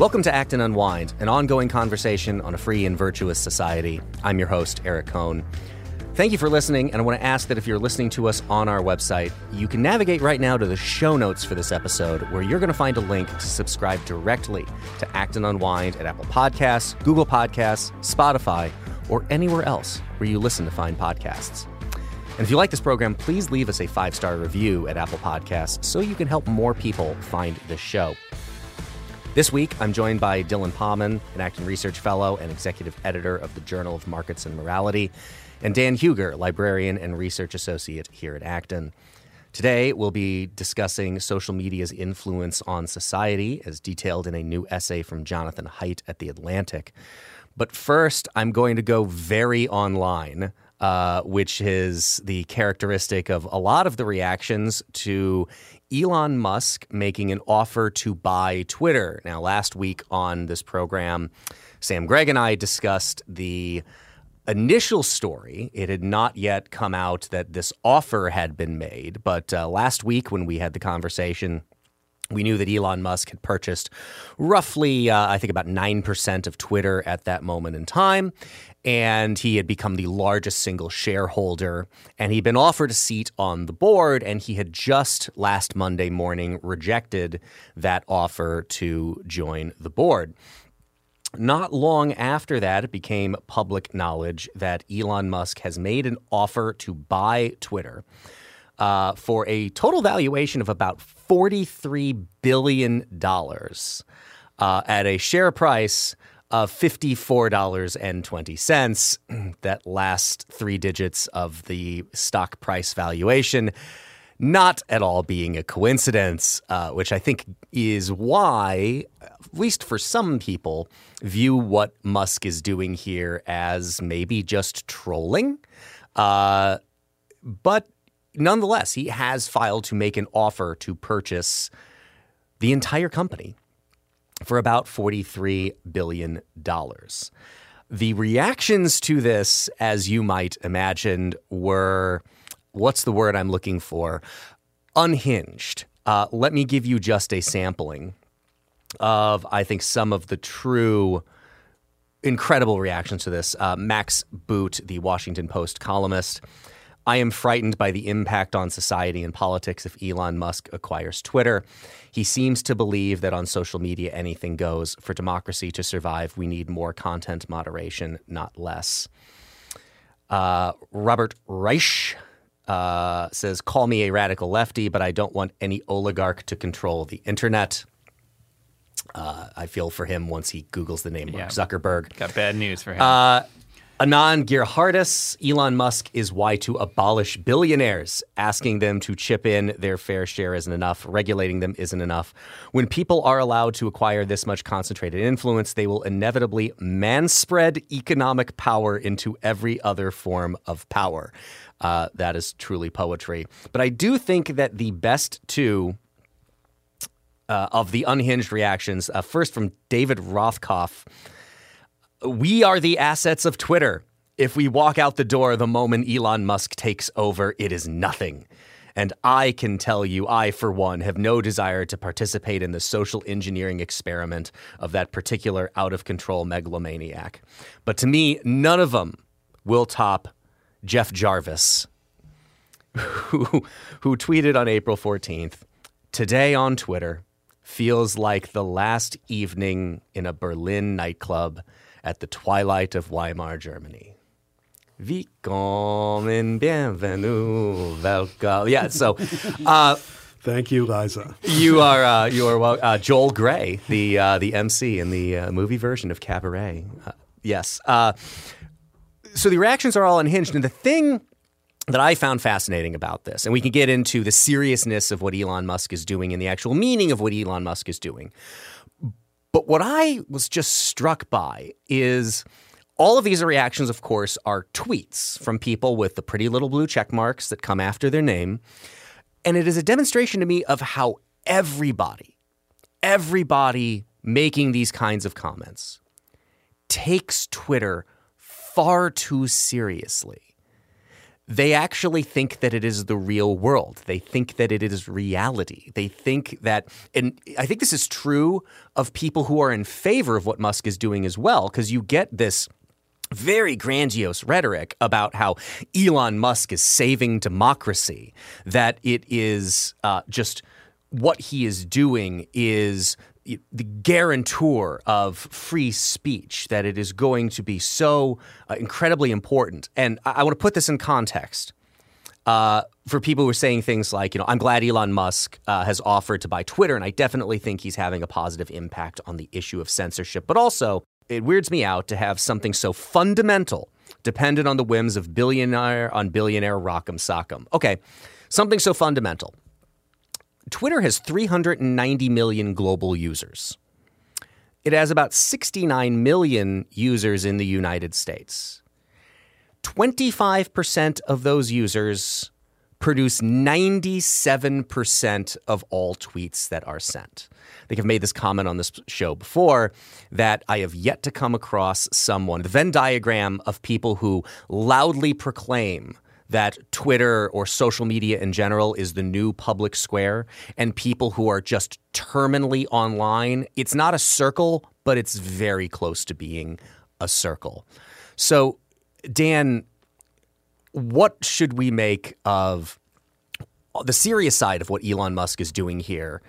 Welcome to Acton Unwind, an ongoing conversation on a free and virtuous society. I'm your host, Eric Kohn. Thank you for listening, and I want to ask that if you're listening to us on our website, you can navigate right now to the show notes for this episode, where you're going to find a link to subscribe directly to Acton Unwind at Apple Podcasts, Google Podcasts, Spotify, or anywhere else where you listen to find podcasts. And if you like this program, please leave us a five star review at Apple Podcasts so you can help more people find this show. This week, I'm joined by Dylan Pahman, an Acton research fellow and executive editor of the Journal of Markets and Morality, and Dan Hugger, librarian and research associate here at Acton. Today, we'll be discussing social media's influence on society, as detailed in a new essay from Jonathan Haidt at The Atlantic. But first, I'm going to go very online uh, which is the characteristic of a lot of the reactions to Elon Musk making an offer to buy Twitter. Now, last week on this program, Sam Gregg and I discussed the initial story. It had not yet come out that this offer had been made, but uh, last week when we had the conversation, we knew that Elon Musk had purchased roughly, uh, I think, about 9% of Twitter at that moment in time. And he had become the largest single shareholder. And he'd been offered a seat on the board. And he had just last Monday morning rejected that offer to join the board. Not long after that, it became public knowledge that Elon Musk has made an offer to buy Twitter uh, for a total valuation of about $43 billion uh, at a share price of $54.20. that last three digits of the stock price valuation not at all being a coincidence, uh, which I think is why, at least for some people, view what Musk is doing here as maybe just trolling. Uh, but nonetheless, he has filed to make an offer to purchase the entire company for about $43 billion. The reactions to this, as you might imagine, were what's the word I'm looking for? Unhinged. Uh, let me give you just a sampling of, I think, some of the true incredible reactions to this. Uh, Max Boot, the Washington Post columnist, I am frightened by the impact on society and politics if Elon Musk acquires Twitter. He seems to believe that on social media anything goes. For democracy to survive, we need more content moderation, not less. Uh, Robert Reich uh, says, Call me a radical lefty, but I don't want any oligarch to control the internet. Uh, I feel for him once he Googles the name yeah. Mark Zuckerberg. Got bad news for him. Anand Giridharadas, Elon Musk is why to abolish billionaires. Asking them to chip in their fair share isn't enough. Regulating them isn't enough. When people are allowed to acquire this much concentrated influence, they will inevitably manspread economic power into every other form of power. Uh, that is truly poetry. But I do think that the best two uh, of the unhinged reactions, uh, first from David Rothkopf we are the assets of Twitter. If we walk out the door the moment Elon Musk takes over, it is nothing. And I can tell you, I, for one, have no desire to participate in the social engineering experiment of that particular out of control megalomaniac. But to me, none of them will top Jeff Jarvis, who, who tweeted on April 14th Today on Twitter feels like the last evening in a Berlin nightclub at the twilight of Weimar, Germany. Willkommen, bienvenue, welcome. Yeah, so. Uh, Thank you, Liza. You are uh, you are well, uh, Joel Grey, the uh, the MC in the uh, movie version of Cabaret. Uh, yes. Uh, so the reactions are all unhinged, and the thing that I found fascinating about this, and we can get into the seriousness of what Elon Musk is doing and the actual meaning of what Elon Musk is doing. But what I was just struck by is all of these reactions, of course, are tweets from people with the pretty little blue check marks that come after their name. And it is a demonstration to me of how everybody, everybody making these kinds of comments takes Twitter far too seriously. They actually think that it is the real world. They think that it is reality. They think that, and I think this is true of people who are in favor of what Musk is doing as well, because you get this very grandiose rhetoric about how Elon Musk is saving democracy, that it is uh, just what he is doing is the guarantor of free speech, that it is going to be so uh, incredibly important. And I, I want to put this in context. Uh, for people who are saying things like, you know, I'm glad Elon Musk uh, has offered to buy Twitter, and I definitely think he's having a positive impact on the issue of censorship. But also, it weirds me out to have something so fundamental dependent on the whims of billionaire on billionaire rock'em sock'em. Okay, something so fundamental. Twitter has 390 million global users. It has about 69 million users in the United States. 25% of those users produce 97% of all tweets that are sent. I think I've made this comment on this show before that I have yet to come across someone, the Venn diagram of people who loudly proclaim that Twitter or social media in general is the new public square and people who are just terminally online. It's not a circle, but it's very close to being a circle. So, Dan, what should we make of the serious side of what Elon Musk is doing here?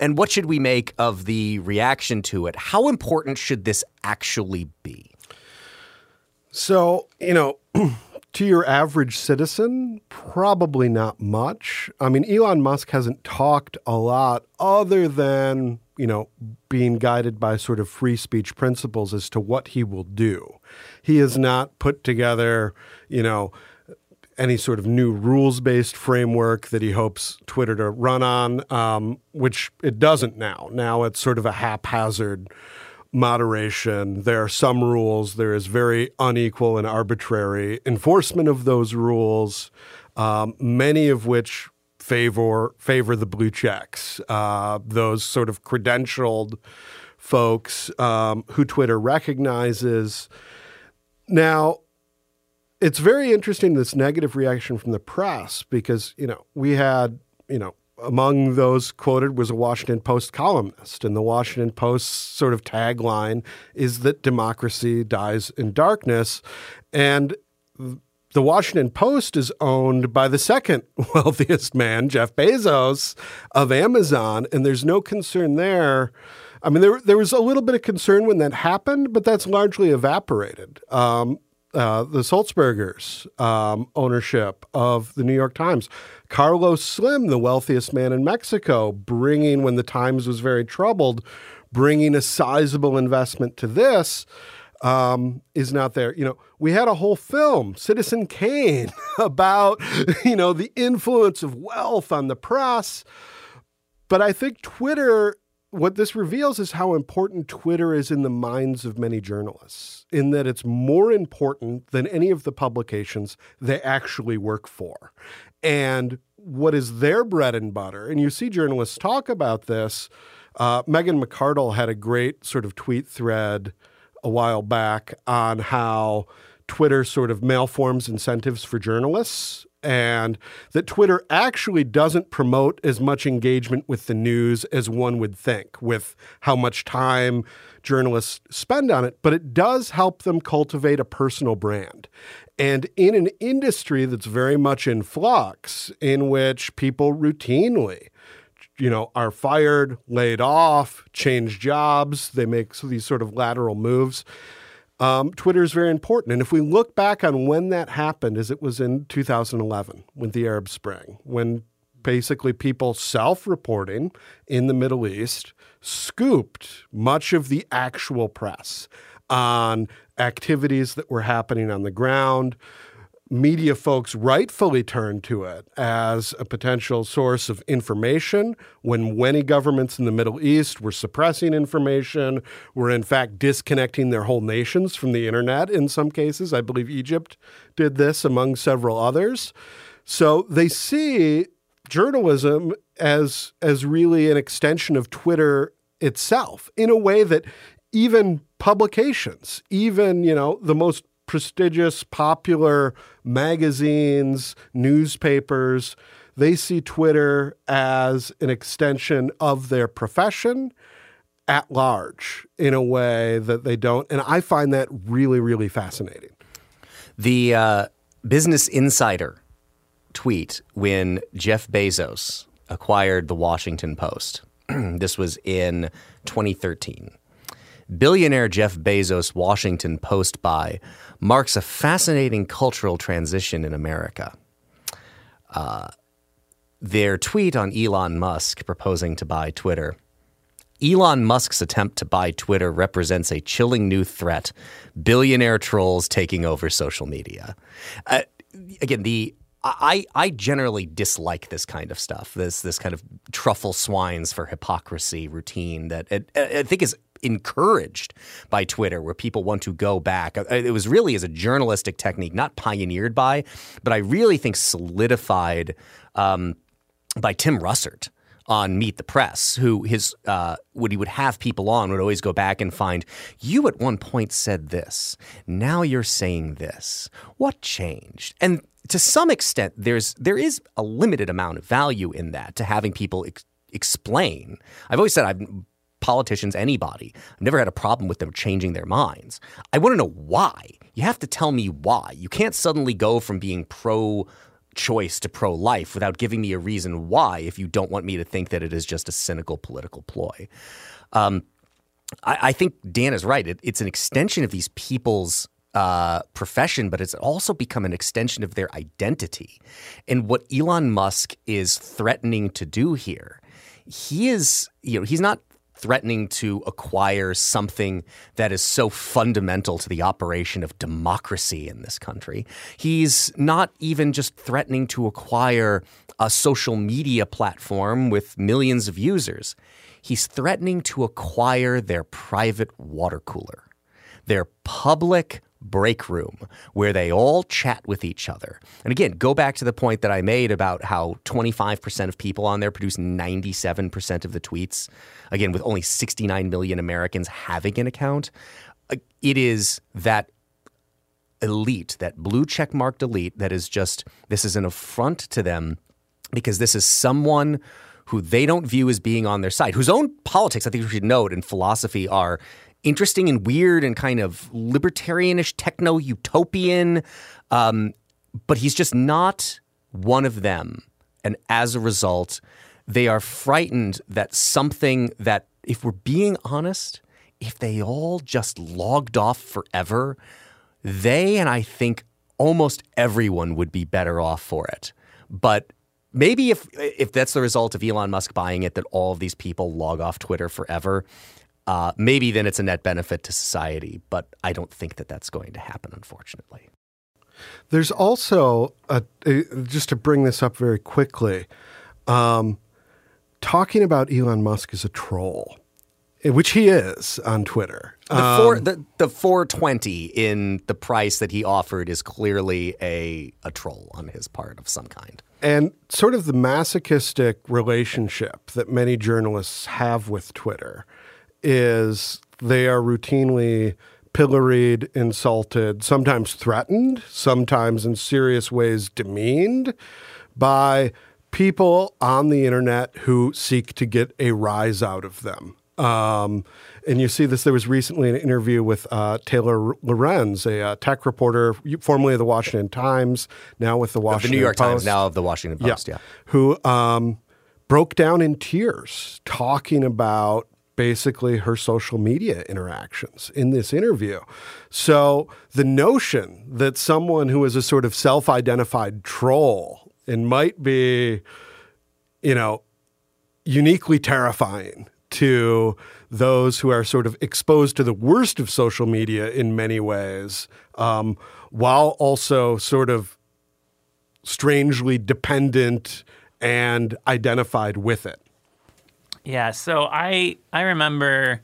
And what should we make of the reaction to it? How important should this actually be? So, you know, to your average citizen, probably not much. I mean, Elon Musk hasn't talked a lot other than, you know, being guided by sort of free speech principles as to what he will do. He has not put together, you know, any sort of new rules based framework that he hopes Twitter to run on, um, which it doesn't now. Now it's sort of a haphazard moderation. There are some rules. There is very unequal and arbitrary enforcement of those rules, um, many of which favor favor the blue checks, uh, those sort of credentialed folks um, who Twitter recognizes. Now, it's very interesting this negative reaction from the press because you know we had you know among those quoted was a Washington Post columnist. And the Washington Post's sort of tagline is that democracy dies in darkness. And the Washington Post is owned by the second wealthiest man, Jeff Bezos of Amazon. And there's no concern there. I mean, there, there was a little bit of concern when that happened, but that's largely evaporated. Um, uh, the Sulzbergers' um, ownership of the New York Times. Carlos Slim, the wealthiest man in Mexico, bringing, when the Times was very troubled, bringing a sizable investment to this. Um, is not there. You know, we had a whole film, Citizen Kane, about, you know, the influence of wealth on the press. But I think Twitter what this reveals is how important Twitter is in the minds of many journalists, in that it's more important than any of the publications they actually work for. And what is their bread and butter, and you see journalists talk about this. Uh, Megan McArdle had a great sort of tweet thread a while back on how Twitter sort of malforms incentives for journalists and that Twitter actually doesn't promote as much engagement with the news as one would think, with how much time journalists spend on it, but it does help them cultivate a personal brand. And in an industry that's very much in flux, in which people routinely you know, are fired, laid off, change jobs, they make these sort of lateral moves um, Twitter is very important. And if we look back on when that happened, as it was in 2011 with the Arab Spring, when basically people self reporting in the Middle East scooped much of the actual press on activities that were happening on the ground, media folks rightfully turned to it as a potential source of information when many governments in the Middle East were suppressing information, were in fact disconnecting their whole nations from the internet in some cases. I believe Egypt did this among several others. So they see journalism as as really an extension of Twitter itself in a way that even publications, even, you know, the most prestigious, popular magazines, newspapers, they see Twitter as an extension of their profession at large in a way that they don't. And I find that really, really fascinating. The uh, Business Insider tweet when Jeff Bezos acquired the Washington Post. this was in 2013. Billionaire Jeff Bezos' Washington Post buy marks a fascinating cultural transition in America. Uh, their tweet on Elon Musk proposing to buy Twitter. Elon Musk's attempt to buy Twitter represents a chilling new threat billionaire trolls taking over social media. Uh, again, the I, I generally dislike this kind of stuff. This this kind of truffle swines for hypocrisy routine that I think is encouraged by Twitter, where people want to go back. Uh, it was really as a journalistic technique, not pioneered by, but I really think solidified um, by Tim Russert on Meet the Press, who his uh, he would have people on would always go back and find you at one point said this, now you're saying this. What changed? And to some extent, there's there is a limited amount of value in that to having people ex- explain. I've always said I've politicians, anybody. I've never had a problem with them changing their minds. I want to know why. You have to tell me why. You can't suddenly go from being pro choice to pro life without giving me a reason why if you don't want me to think that it is just a cynical political ploy. Um, I, I, think Dan is right. It, it's an extension of these people's uh, profession, but it's also become an extension of their identity. And what Elon Musk is threatening to do here, he is, you know, he's not threatening to acquire something that is so fundamental to the operation of democracy in this country. He's not even just threatening to acquire a social media platform with millions of users. He's threatening to acquire their private water cooler, their public break room where they all chat with each other. And again, go back to the point that I made about how 25% of people on there produce 97% of the tweets. Again, with only 69 million Americans having an account. Uh, it is that elite, that blue check marked elite, that is just, this is an affront to them because this is someone who they don't view as being on their side, whose own politics, I think we should note, and philosophy are interesting and weird and kind of libertarianish, techno utopian. Um, but he's just not one of them. And as a result, they are frightened that something that, if we're being honest, if they all just logged off forever, they and I think almost everyone would be better off for it. But maybe if if that's the result of Elon Musk buying it, that all of these people log off Twitter forever, uh, maybe then it's a net benefit to society. But I don't think that that's going to happen, unfortunately. There's also, a, just to bring this up very quickly, um, talking about Elon Musk as a troll, which he is on Twitter. The, four, um, the, the 420 in the price that he offered is clearly a, a troll on his part of some kind. And sort of the masochistic relationship that many journalists have with Twitter is they are routinely pilloried, insulted, sometimes threatened, sometimes in serious ways demeaned by people on the internet who seek to get a rise out of them. Um, and you see this. There was recently an interview with uh, Taylor Lorenz, a uh, tech reporter, formerly of the Washington Times, now with the Washington the New York Post. Times, now of the Washington Post. Yeah, yeah. who um, broke down in tears talking about basically her social media interactions in this interview. So the notion that someone who is a sort of self identified troll and might be, you know, uniquely terrifying to those who are sort of exposed to the worst of social media in many ways, um, while also sort of strangely dependent and identified with it. Yeah, so I I remember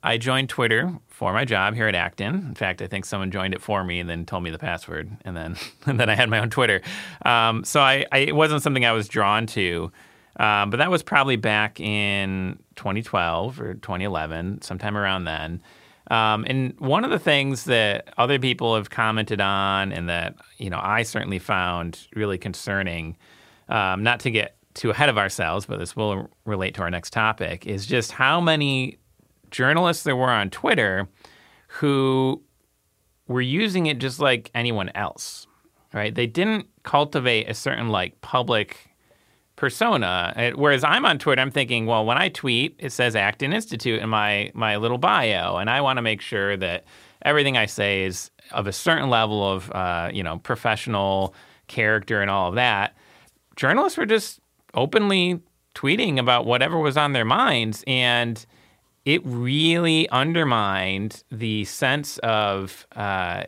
I joined Twitter for my job here at Acton. In fact, I think someone joined it for me and then told me the password, and then and then I had my own Twitter. Um, so I, I, it wasn't something I was drawn to, um, but that was probably back in 2012 or 2011, sometime around then. Um, and one of the things that other people have commented on, and that you know I certainly found really concerning, um, not to get too ahead of ourselves, but this will relate to our next topic, is just how many journalists there were on Twitter who were using it just like anyone else, right? They didn't cultivate a certain like public persona. Whereas I'm on Twitter, I'm thinking, well, when I tweet, it says Acton Institute in my my little bio, and I want to make sure that everything I say is of a certain level of uh, you know professional character and all of that. Journalists were just openly tweeting about whatever was on their minds, and it really undermined the sense of uh,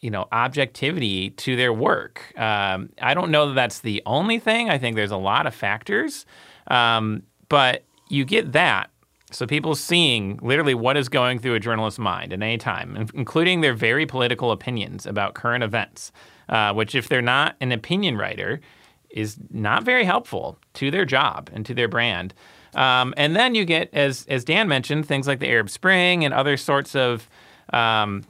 you know objectivity to their work. Um, I don't know that that's the only thing. I think there's a lot of factors, um, but you get that. So people seeing literally what is going through a journalist's mind at any time, including their very political opinions about current events, uh, which if they're not an opinion writer, is not very helpful to their job and to their brand. Um, and then you get, as as Dan mentioned, things like the Arab Spring and other sorts of um,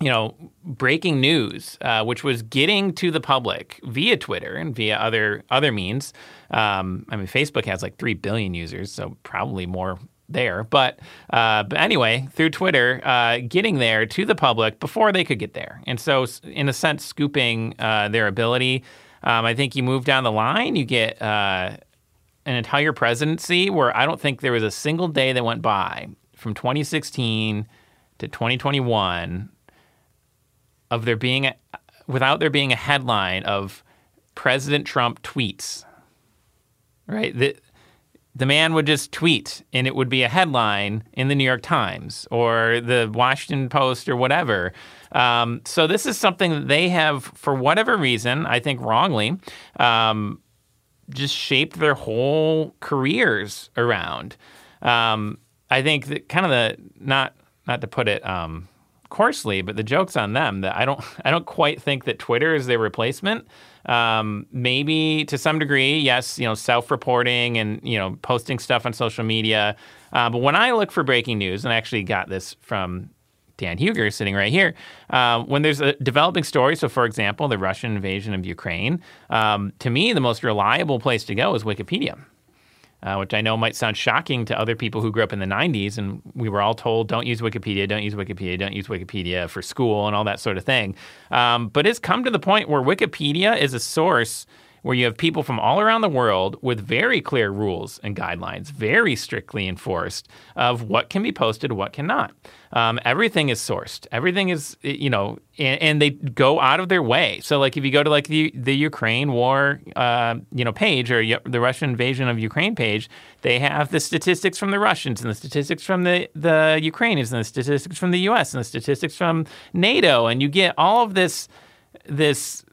you know, breaking news, uh, which was getting to the public via Twitter and via other other means. Um, I mean, Facebook has like three billion users, so probably more there. But uh, but anyway, through Twitter, uh, getting there to the public before they could get there, and so in a sense, scooping uh, their ability. Um, I think you move down the line, you get uh, an entire presidency where I don't think there was a single day that went by from 2016 to 2021 of there being a, without there being a headline of President Trump tweets. Right? The, the man would just tweet and it would be a headline in the New York Times or the Washington Post or whatever. Um, so this is something that they have, for whatever reason, I think wrongly, um, just shaped their whole careers around. Um, I think that kind of the not not to put it um, coarsely, but the joke's on them. That I don't I don't quite think that Twitter is their replacement. Um, maybe to some degree, yes, you know, self-reporting and you know posting stuff on social media. Uh, but when I look for breaking news, and I actually got this from Dan Hugger sitting right here. Uh, when there's a developing story, so for example, the Russian invasion of Ukraine, um, to me, the most reliable place to go is Wikipedia uh, which I know might sound shocking to other people who grew up in the 90s. And we were all told, don't use Wikipedia, don't use Wikipedia, don't use Wikipedia for school and all that sort of thing. Um, but it's come to the point where Wikipedia is a source where you have people from all around the world with very clear rules and guidelines, very strictly enforced of what can be posted, what cannot. Um, everything is sourced. Everything is, you know, and, and, they go out of their way. So, like, if you go to like the the Ukraine war, uh, you know, page or the Russian invasion of Ukraine page, they have the statistics from the Russians and the statistics from the the Ukrainians and the statistics from the U.S. and the statistics from NATO, and you get all of this this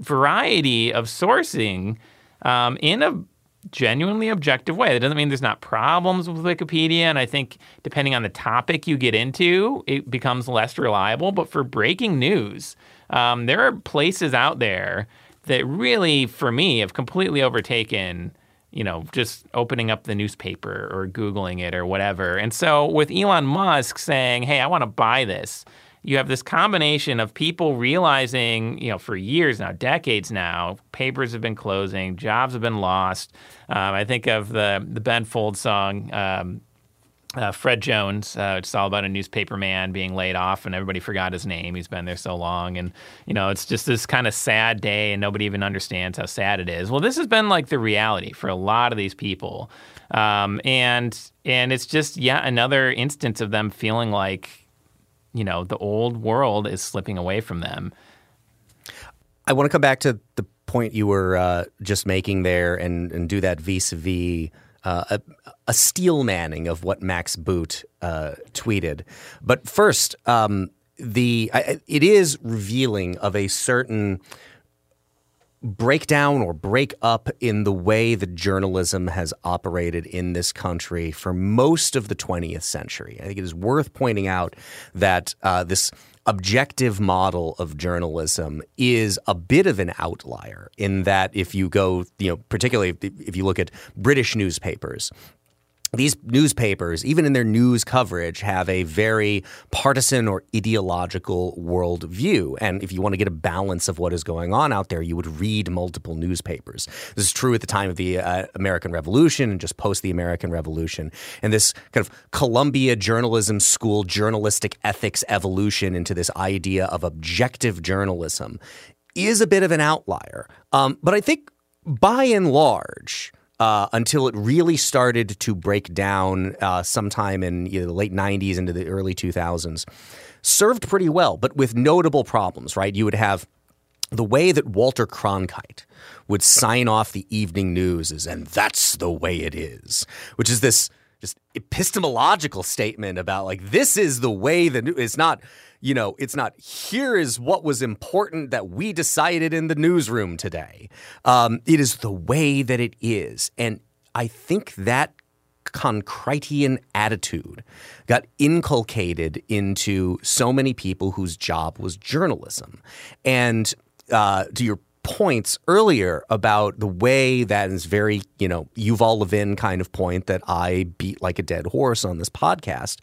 variety of sourcing um, in a genuinely objective way. That doesn't mean there's not problems with Wikipedia. And I think depending on the topic you get into, it becomes less reliable. But for breaking news, um, there are places out there that really, for me, have completely overtaken. You know, just opening up the newspaper or Googling it or whatever. And so, with Elon Musk saying, hey, I want to buy this, you have this combination of people realizing, you know, for years now, decades now, papers have been closing, jobs have been lost. Um, I think of the the Ben Folds song. Um, uh, Fred Jones, uh, it's all about a newspaper man being laid off, and everybody forgot his name. He's been there so long, and you know it's just this kind of sad day, and nobody even understands how sad it is. Well, this has been like the reality for a lot of these people, um, and and it's just yet another instance of them feeling like you know, the old world is slipping away from them. I want to come back to the point you were uh, just making there and, and do that vis-a-vis uh, a, a steel manning of what Max Boot uh, tweeted. But first, um, the I, it is revealing of a certain break down or break up in the way that journalism has operated in this country for most of the 20th century. I think it is worth pointing out that uh, this objective model of journalism is a bit of an outlier in that if you go, you know, particularly if you look at British newspapers, these newspapers, even in their news coverage, have a very partisan or ideological worldview. And if you want to get a balance of what is going on out there, you would read multiple newspapers. This is true at the time of the uh, American Revolution and just post the American Revolution. And this kind of Columbia Journalism School journalistic ethics evolution into this idea of objective journalism is a bit of an outlier. Um, but I think by and large, uh, until it really started to break down uh, sometime in you know, the late 90s into the early 2000s. Served pretty well, but with notable problems, right? You would have the way that Walter Cronkite would sign off the evening news is, and that's the way it is, which is this just epistemological statement about like, this is the way that it's not you know, it's not here is what was important that we decided in the newsroom today. Um, it is the way that it is. And I think that Concritian attitude got inculcated into so many people whose job was journalism. And uh, to your points earlier about the way that is very, you know, Yuval Levin kind of point that I beat like a dead horse on this podcast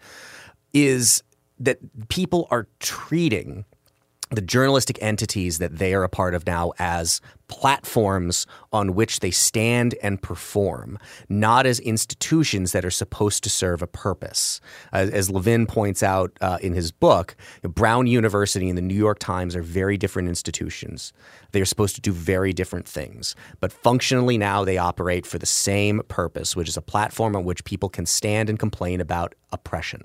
is that people are treating the journalistic entities that they are a part of now as platforms on which they stand and perform, not as institutions that are supposed to serve a purpose. As, as Levin points out uh, in his book, Brown University and the New York Times are very different institutions. They are supposed to do very different things, but functionally now they operate for the same purpose, which is a platform on which people can stand and complain about oppression.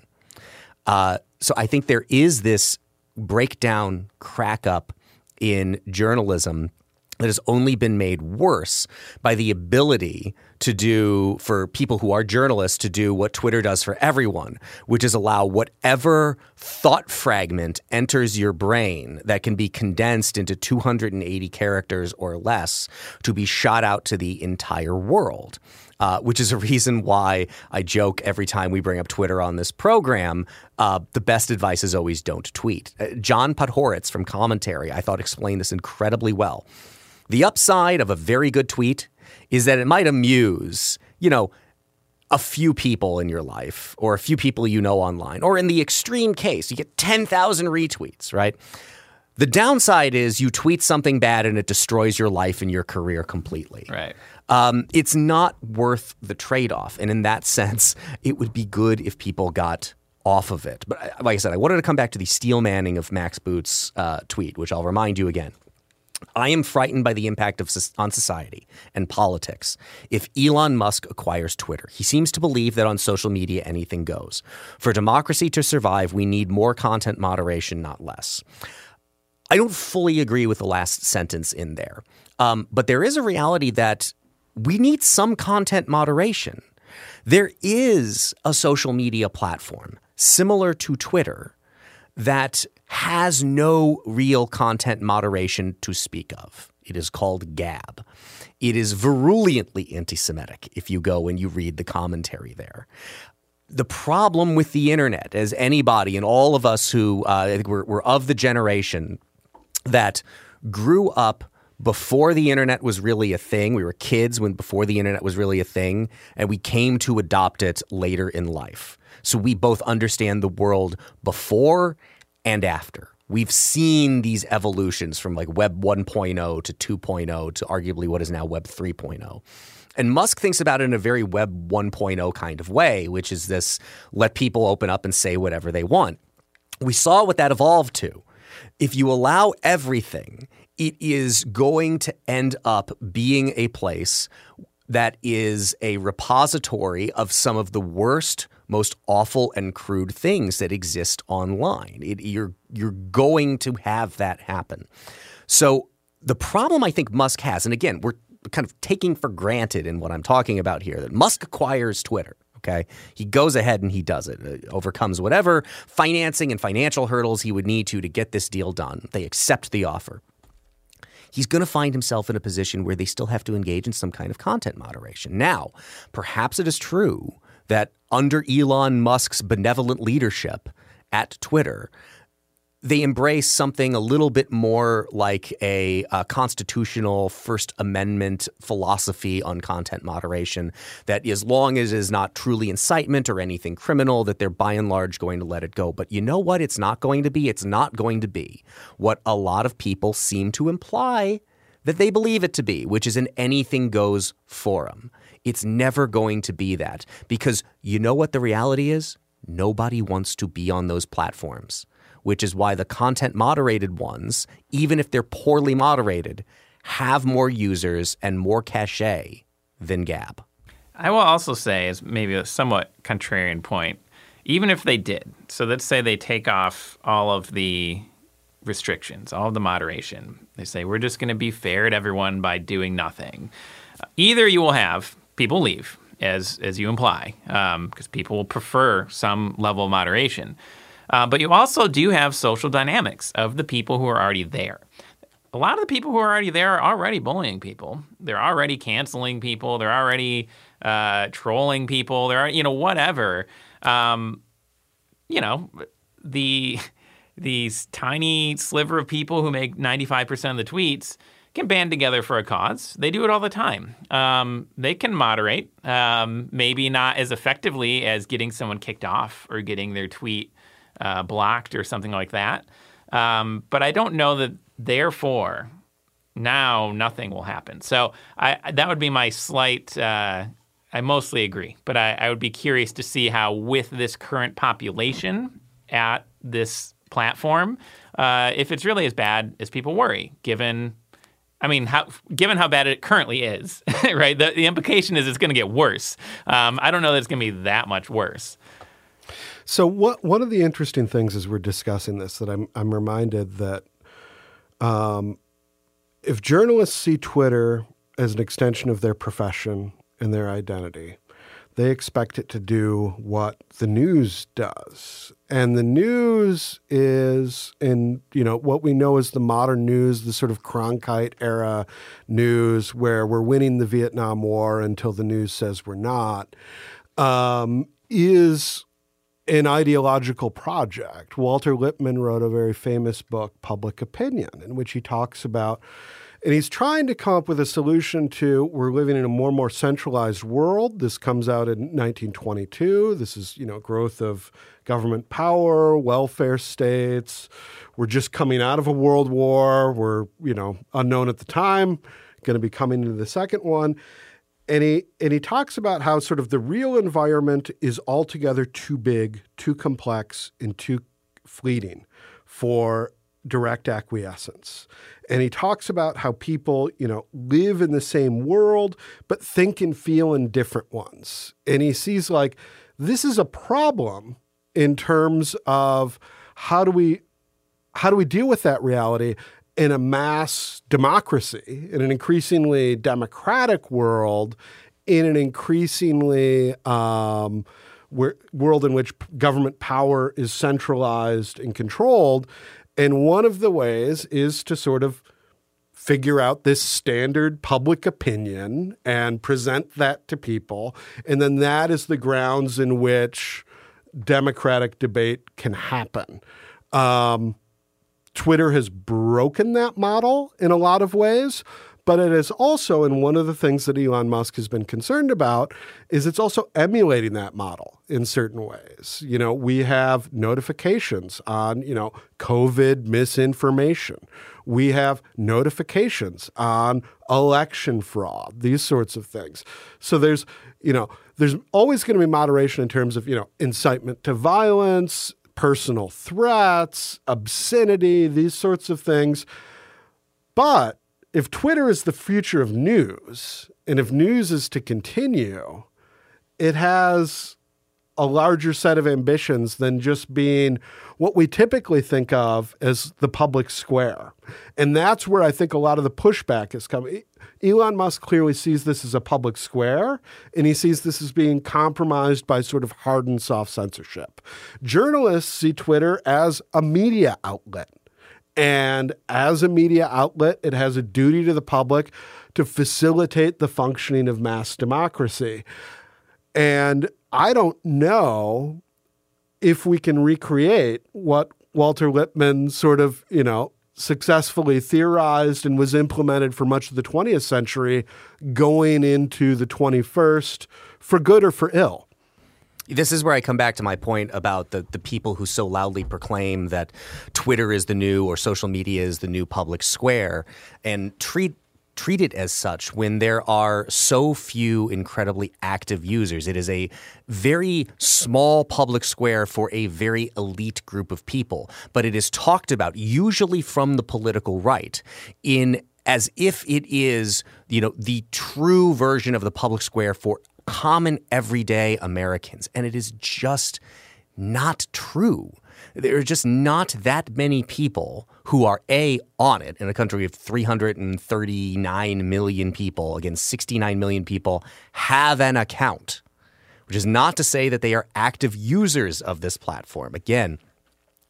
Uh, so I think there is this breakdown, crack up in journalism that has only been made worse by the ability to do for people who are journalists to do what Twitter does for everyone, which is allow whatever thought fragment enters your brain that can be condensed into 280 characters or less to be shot out to the entire world uh, which is a reason why I joke every time we bring up Twitter on this program. Uh, the best advice is always don't tweet. Uh, John Podhoretz from Commentary, I thought, explained this incredibly well. The upside of a very good tweet is that it might amuse, you know, a few people in your life or a few people you know online. Or in the extreme case, you get 10,000 retweets, right? The downside is you tweet something bad and it destroys your life and your career completely. Right um, it's not worth the trade off. And in that sense, it would be good if people got off of it. But uh, like I said, I wanted to come back to the steel manning of Max Boot's uh, tweet, which I'll remind you again. I am frightened by the impact of on society and politics if Elon Musk acquires Twitter. He seems to believe that on social media anything goes. For democracy to survive, we need more content moderation, not less. I don't fully agree with the last sentence in there, um, but there is a reality that we need some content moderation. There is a social media platform similar to Twitter that has no real content moderation to speak of. It is called Gab. It is virulently anti Semitic if you go and you read the commentary there. The problem with the internet, as anybody and all of us who uh, I think we're, we're of the generation that grew up before the internet was really a thing. We were kids when before the internet was really a thing, and we came to adopt it later in life. So we both understand the world before and after. We've seen these evolutions from like Web 1.0 to 2.0 to arguably what is now Web 3.0. And Musk thinks about it in a very Web 1.0 kind of way, which is this let people open up and say whatever they want. We saw what that evolved to. If you allow everything, it is going to end up being a place that is a repository of some of the worst, most awful and crude things that exist online. It, you're you're going to have that happen. So the problem I think Musk has, and again, we're kind of taking for granted in what I'm talking about here that Musk acquires Twitter. Okay. He goes ahead and he does it, uh, overcomes whatever financing and financial hurdles he would need to to get this deal done. They accept the offer he's going to find himself in a position where they still have to engage in some kind of content moderation. Now, perhaps it is true that under Elon Musk's benevolent leadership at Twitter, they embrace something a little bit more like a, a, constitutional First Amendment philosophy on content moderation. That as long as it is not truly incitement or anything criminal, that they're by and large going to let it go. But you know what? It's not going to be. It's not going to be what a lot of people seem to imply that they believe it to be, which is an anything goes forum. It's never going to be that because you know what the reality is? Nobody wants to be on those platforms which is why the content moderated ones, even if they're poorly moderated, have more users and more cachet than Gab. I will also say, as maybe a somewhat contrarian point, even if they did, so let's say they take off all of the restrictions, all of the moderation. They say, we're just going to be fair to everyone by doing nothing. Either you will have people leave, as, as you imply, because um, people will prefer some level of moderation. Uh, but you also do have social dynamics of the people who are already there. A lot of the people who are already there are already bullying people. They're already canceling people. They're already uh, trolling people. They're you know whatever. Um, you know the these tiny sliver of people who make 95% of the tweets can band together for a cause. They do it all the time. Um, they can moderate, um, maybe not as effectively as getting someone kicked off or getting their tweet uh, blocked or something like that. Um, but I don't know that therefore now nothing will happen. So I, that would be my slight. Uh, I mostly agree, but I, I would be curious to see how, with this current population at this platform, uh, if it's really as bad as people worry, given I mean, how, given how bad it currently is, right? The, the implication is it's going to get worse. Um, I don't know that it's going to be that much worse. So what one of the interesting things as we're discussing this that I'm I'm reminded that um, if journalists see Twitter as an extension of their profession and their identity, they expect it to do what the news does. And the news is in, you know, what we know as the modern news, the sort of Cronkite era news where we're winning the Vietnam War until the news says we're not, um, is an ideological project. Walter Lippmann wrote a very famous book, Public Opinion, in which he talks about, and he's trying to come up with a solution to we're living in a more and more centralized world. This comes out in 1922. This is, you know, growth of government power, welfare states. We're just coming out of a world war. We're, you know, unknown at the time, going to be coming into the second one and he and he talks about how sort of the real environment is altogether too big, too complex, and too fleeting for direct acquiescence. And he talks about how people, you know, live in the same world but think and feel in different ones. And he sees like this is a problem in terms of how do we how do we deal with that reality in a mass democracy, in an increasingly democratic world, in an increasingly um, world in which government power is centralized and controlled. And one of the ways is to sort of figure out this standard public opinion and present that to people. And then that is the grounds in which democratic debate can happen. Um, Twitter has broken that model in a lot of ways, but it is also, and one of the things that Elon Musk has been concerned about is it's also emulating that model in certain ways. You know, we have notifications on, you know, COVID misinformation. We have notifications on election fraud, these sorts of things. So there's, you know, there's always going to be moderation in terms of, you know, incitement to violence, personal threats, obscenity, these sorts of things. But if Twitter is the future of news, and if news is to continue, it has a larger set of ambitions than just being what we typically think of as the public square. And that's where I think a lot of the pushback is coming. Elon Musk clearly sees this as a public square, and he sees this as being compromised by sort of hard and soft censorship. Journalists see Twitter as a media outlet. And as a media outlet, it has a duty to the public to facilitate the functioning of mass democracy. And I don't know if we can recreate what Walter Lippmann sort of, you know, successfully theorized and was implemented for much of the 20th century going into the 21st for good or for ill. This is where I come back to my point about the, the people who so loudly proclaim that Twitter is the new or social media is the new public square and treat treat it as such when there are so few incredibly active users. It is a very small public square for a very elite group of people, but it is talked about usually from the political right in as if it is, you know, the true version of the public square for common everyday Americans. And it is just not true. There are just not that many people who are A, on it in a country of 339 million people, against 69 million people have an account, which is not to say that they are active users of this platform. Again,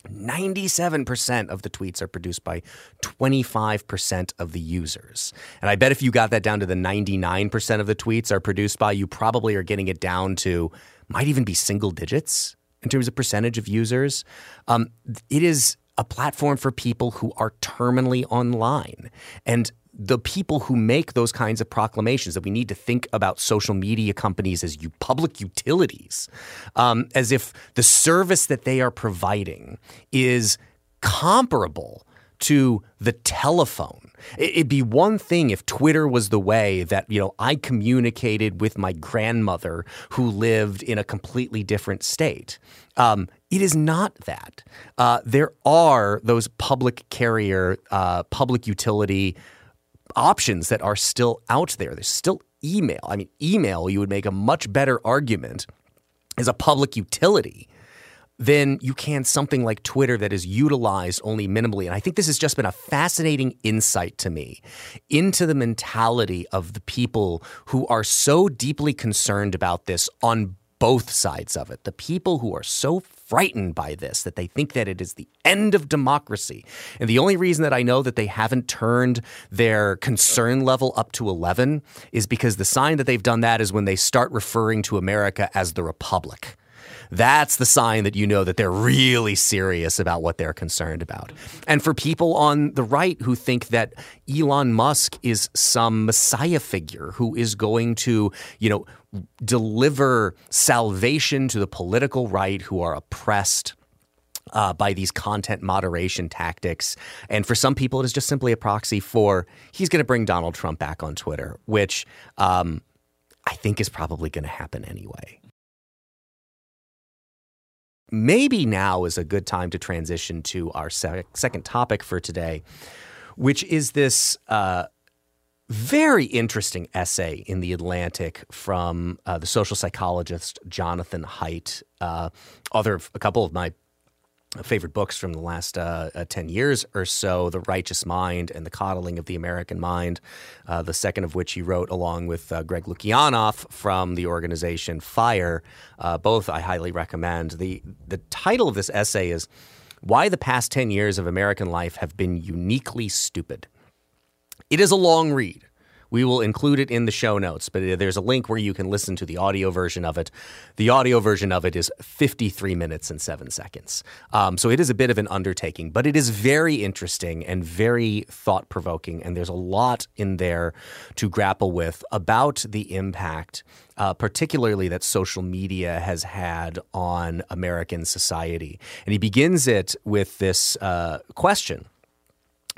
97% of the tweets are produced by 25% of the users. And I bet if you got that down to the 99% of the tweets are produced by, you probably are getting it down to, might even be single digits in terms of percentage of users. Um, it is a platform for people who are terminally online. And the people who make those kinds of proclamations that we need to think about social media companies as you public utilities, um, as if the service that they are providing is comparable to the telephone. It'd be one thing if Twitter was the way that, you know, I communicated with my grandmother who lived in a completely different state. Um, it is not that. Uh, there are those public carrier, uh, public utility options that are still out there. There's still email. I mean, email, you would make a much better argument as a public utility than you can something like Twitter that is utilized only minimally. And I think this has just been a fascinating insight to me into the mentality of the people who are so deeply concerned about this on both sides of it. The people who are so frightened by this that they think that it is the end of democracy. And the only reason that I know that they haven't turned their concern level up to 11 is because the sign that they've done that is when they start referring to America as the republic that's the sign that you know that they're really serious about what they're concerned about. And for people on the right who think that Elon Musk is some messiah figure who is going to, you know, deliver salvation to the political right who are oppressed uh, by these content moderation tactics. And for some people, it is just simply a proxy for he's going to bring Donald Trump back on Twitter, which um, I think is probably going to happen anyway maybe now is a good time to transition to our second topic for today, which is this uh, very interesting essay in The Atlantic from uh, the social psychologist Jonathan Haidt. Uh, other a couple of my favorite books from the last uh, uh, 10 years or so The Righteous Mind and The Coddling of the American Mind, uh, the second of which he wrote along with uh, Greg Lukianoff from the organization FIRE. Uh, both I highly recommend. The, the title of this essay is Why the Past 10 Years of American Life Have Been Uniquely Stupid. It is a long read. We will include it in the show notes, but there's a link where you can listen to the audio version of it. The audio version of it is 53 minutes and seven seconds. Um, so it is a bit of an undertaking, but it is very interesting and very thought provoking. And there's a lot in there to grapple with about the impact, uh, particularly that social media has had on American society. And he begins it with this uh, question.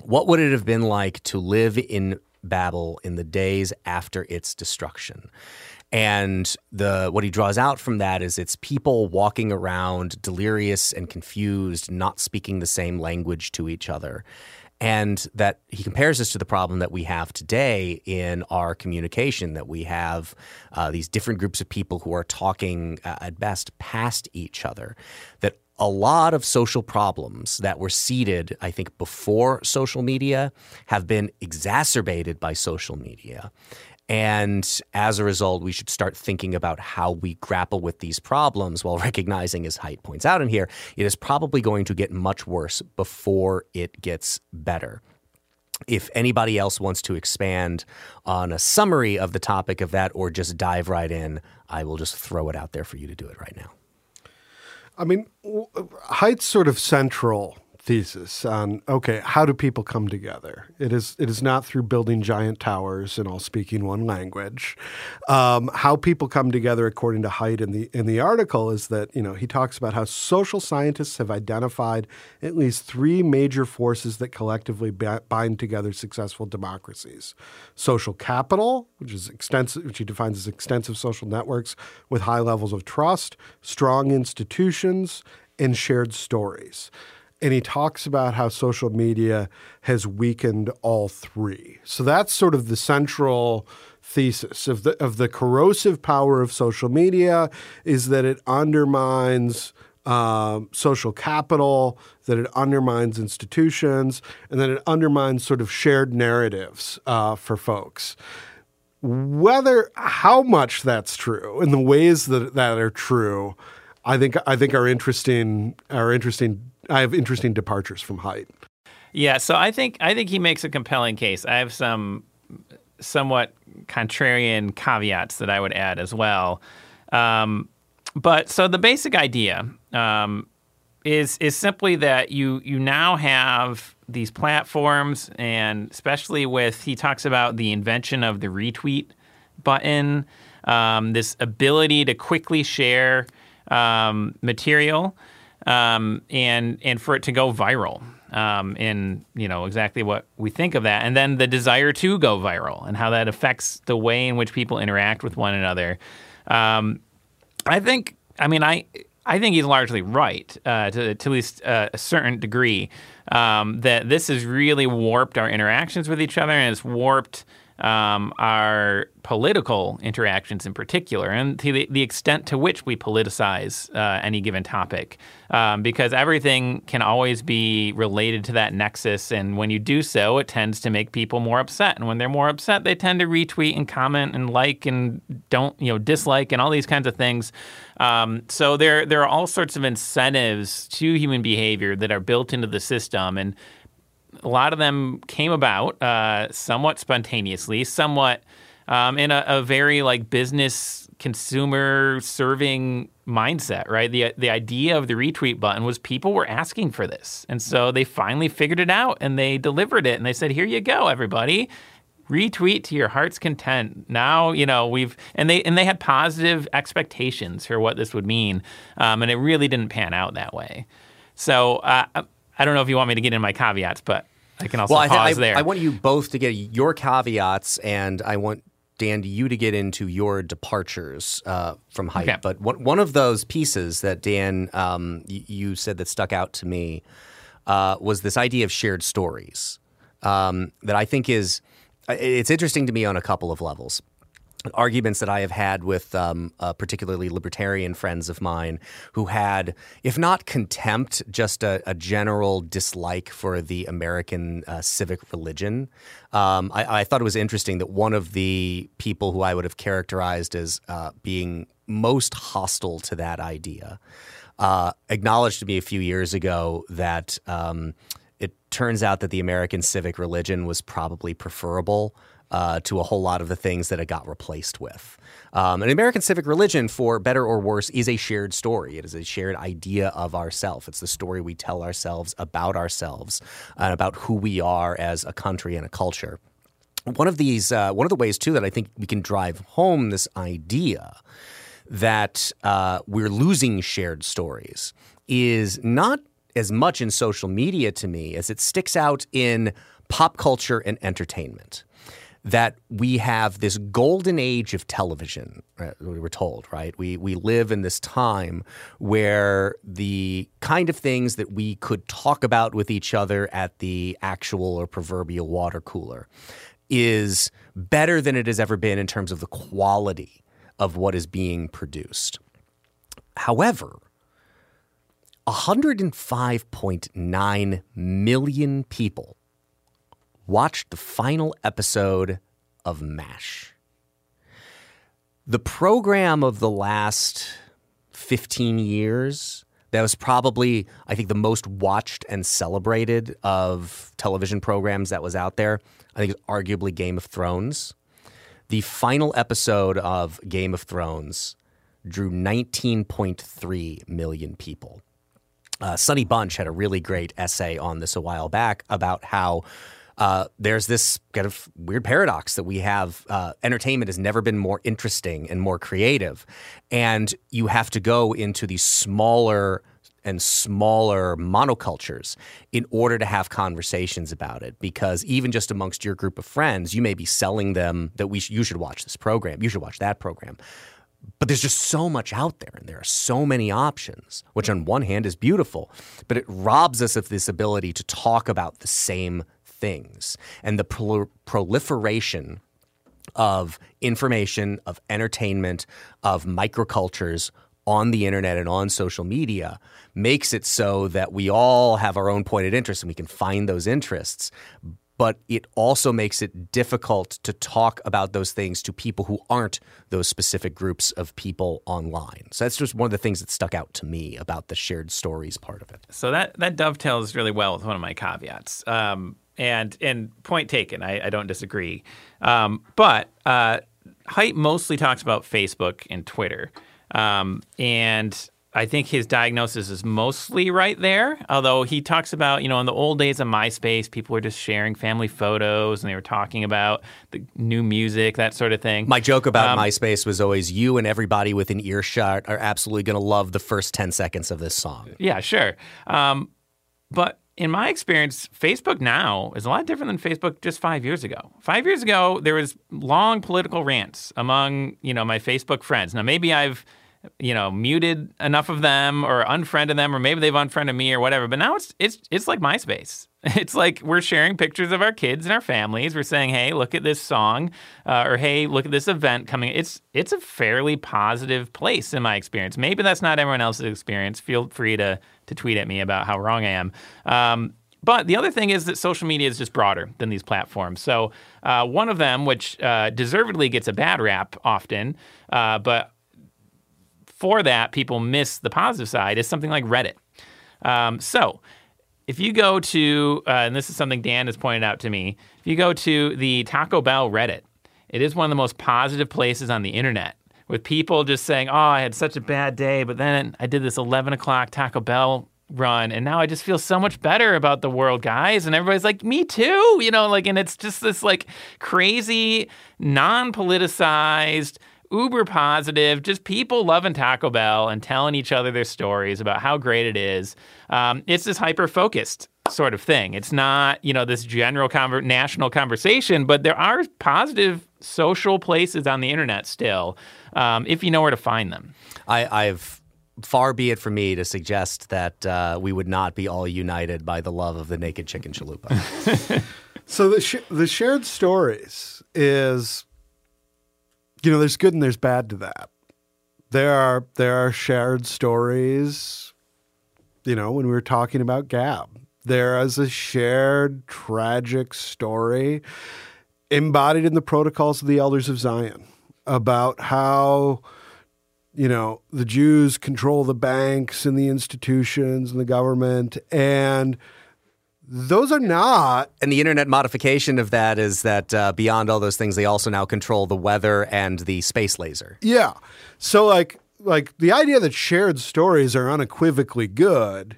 What would it have been like to live in Babel in the days after its destruction. And the what he draws out from that is it's people walking around delirious and confused, not speaking the same language to each other. And that he compares this to the problem that we have today in our communication, that we have uh, these different groups of people who are talking uh, at best past each other. That a lot of social problems that were seeded, I think, before social media have been exacerbated by social media. And as a result, we should start thinking about how we grapple with these problems while recognizing, as Haidt points out in here, it is probably going to get much worse before it gets better. If anybody else wants to expand on a summary of the topic of that or just dive right in, I will just throw it out there for you to do it right now. I mean, uh, Haidt's sort of central thesis on okay, how do people come together? It is it is not through building giant towers and all speaking one language. Um, how people come together, according to Haidt in the in the article, is that you know he talks about how social scientists have identified at least three major forces that collectively ba- bind together successful democracies: social capital, which is extensive, which he defines as extensive social networks with high levels of trust, strong institutions, and shared stories and he talks about how social media has weakened all three. So that's sort of the central thesis of the of the corrosive power of social media is that it undermines um, social capital, that it undermines institutions, and that it undermines sort of shared narratives uh, for folks. Whether how much that's true and the ways that that are true, I think I think are interesting are interesting I have interesting departures from Haidt. Yeah, so I think I think he makes a compelling case. I have some somewhat contrarian caveats that I would add as well. Um, but so the basic idea um, is is simply that you you now have these platforms, and especially with he talks about the invention of the retweet button, um, this ability to quickly share um, material um, and and for it to go viral. Um, in you know exactly what we think of that, and then the desire to go viral, and how that affects the way in which people interact with one another. Um, I think, I mean, I I think he's largely right uh, to, to, at least uh, a certain degree um, that this has really warped our interactions with each other, and it's warped um, our political interactions in particular, and to the, the extent to which we politicize uh, any given topic, um, because everything can always be related to that nexus, and when you do so, it tends to make people more upset, and when they're more upset, they tend to retweet and comment and like and don't you know dislike and all these kinds of things. Um, so there there are all sorts of incentives to human behavior that are built into the system, and a lot of them came about uh, somewhat spontaneously, somewhat um, in a, a, very like business consumer serving mindset, right? The the idea of the retweet button was people were asking for this, and so they finally figured it out and they delivered it, and they said, "Here you go, everybody." retweet to your heart's content now you know we've and they and they had positive expectations for what this would mean um, and it really didn't pan out that way so uh, I don't know if you want me to get in my caveats, but I can also well, pause I, there. I want you both to get your caveats, and I want Dan you to get into your departures uh, from Haidt. Okay. But one, one of those pieces that Dan um, y- you said that stuck out to me uh, was this idea of shared stories um, that I think is it's interesting to me on a couple of levels arguments that I have had with um, uh, particularly libertarian friends of mine who had, if not contempt, just a, a general dislike for the American uh, civic religion. Um, I, I, thought it was interesting that one of the people who I would have characterized as uh, being most hostile to that idea uh, acknowledged to me a few years ago that um, it turns out that the American civic religion was probably preferable uh, to a whole lot of the things that it got replaced with. Um, an American civic religion, for better or worse, is a shared story. It is a shared idea of ourself. It's the story we tell ourselves about ourselves and about who we are as a country and a culture. One of these, uh, one of the ways too that I think we can drive home this idea that uh, we're losing shared stories is not as much in social media to me as it sticks out in pop culture and entertainment that we have this golden age of television. Right? We were told, right? We we live in this time where the kind of things that we could talk about with each other at the actual or proverbial water cooler is better than it has ever been in terms of the quality of what is being produced. However, 105.9 million people watched the final episode of MASH. The program of the last 15 years that was probably, I think, the most watched and celebrated of television programs that was out there. I think it's arguably Game of Thrones. The final episode of Game of Thrones drew 19.3 million people. Uh, Sonny Bunch had a really great essay on this a while back about how uh, there's this kind of weird paradox that we have. Uh, entertainment has never been more interesting and more creative, and you have to go into these smaller and smaller monocultures in order to have conversations about it. Because even just amongst your group of friends, you may be selling them that we sh- you should watch this program, you should watch that program. But there's just so much out there, and there are so many options, which on one hand is beautiful, but it robs us of this ability to talk about the same things. And the prol- proliferation of information, of entertainment, of microcultures on the internet and on social media makes it so that we all have our own pointed interests and we can find those interests. But it also makes it difficult to talk about those things to people who aren't those specific groups of people online. So that's just one of the things that stuck out to me about the shared stories part of it. So that that dovetails really well with one of my caveats. Um, and and point taken, I, I don't disagree. Um, but uh, mostly talks about Facebook and Twitter, um, and I think his diagnosis is mostly right there. Although he talks about, you know, in the old days of MySpace, people were just sharing family photos and they were talking about the new music, that sort of thing. My joke about um, MySpace was always you and everybody within earshot are absolutely going to love the first 10 seconds of this song. Yeah, sure. Um, but in my experience, Facebook now is a lot different than Facebook just five years ago. Five years ago, there was long political rants among, you know, my Facebook friends. Now, maybe I've you know, muted enough of them or unfriended them, or maybe they've unfriended me or whatever. But now it's it's it's like MySpace. It's like we're sharing pictures of our kids and our families. We're saying, "Hey, look at this song," uh, or "Hey, look at this event coming." It's it's a fairly positive place in my experience. Maybe that's not everyone else's experience. Feel free to to tweet at me about how wrong I am. Um, but the other thing is that social media is just broader than these platforms. So uh, one of them, which uh, deservedly gets a bad rap often, uh, but for that, people miss the positive side is something like Reddit. Um, so if you go to, uh, and this is something Dan has pointed out to me, if you go to the Taco Bell Reddit, it is one of the most positive places on the internet with people just saying, Oh, I had such a bad day, but then I did this 11 o'clock Taco Bell run and now I just feel so much better about the world, guys. And everybody's like, Me too, you know, like, and it's just this like crazy, non politicized, uber positive, just people loving Taco Bell and telling each other their stories about how great it is. Um, it's this hyper focused sort of thing. It's not, you know, this general conver- national conversation, but there are positive social places on the internet still, um, if you know where to find them. I, I've far be it from me to suggest that uh, we would not be all united by the love of the naked chicken chalupa. so the sh- the shared stories is you know, there's good and there's bad to that. There are there are shared stories. You know, when we were talking about Gab, there is a shared tragic story embodied in the protocols of the elders of Zion about how you know the Jews control the banks and the institutions and the government and those are not. And the internet modification of that is that uh, beyond all those things, they also now control the weather and the space laser. Yeah. So like like the idea that shared stories are unequivocally good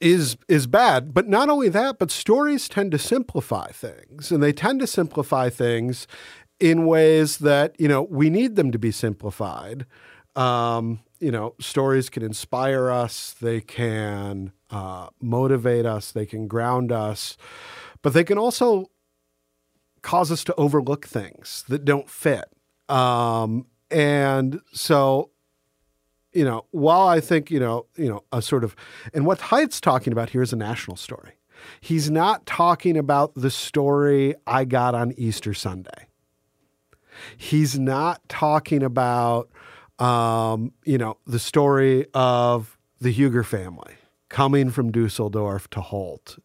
is is bad. But not only that, but stories tend to simplify things, and they tend to simplify things in ways that you know we need them to be simplified. Um, you know, stories can inspire us. They can uh, motivate us, they can ground us, but they can also cause us to overlook things that don't fit. Um, and so, you know, while I think, you know, you know, a sort of, and what Haidt's talking about here is a national story. He's not talking about the story I got on Easter Sunday. He's not talking about, um, you know, the story of the Hugger family coming from Dusseldorf to Holt.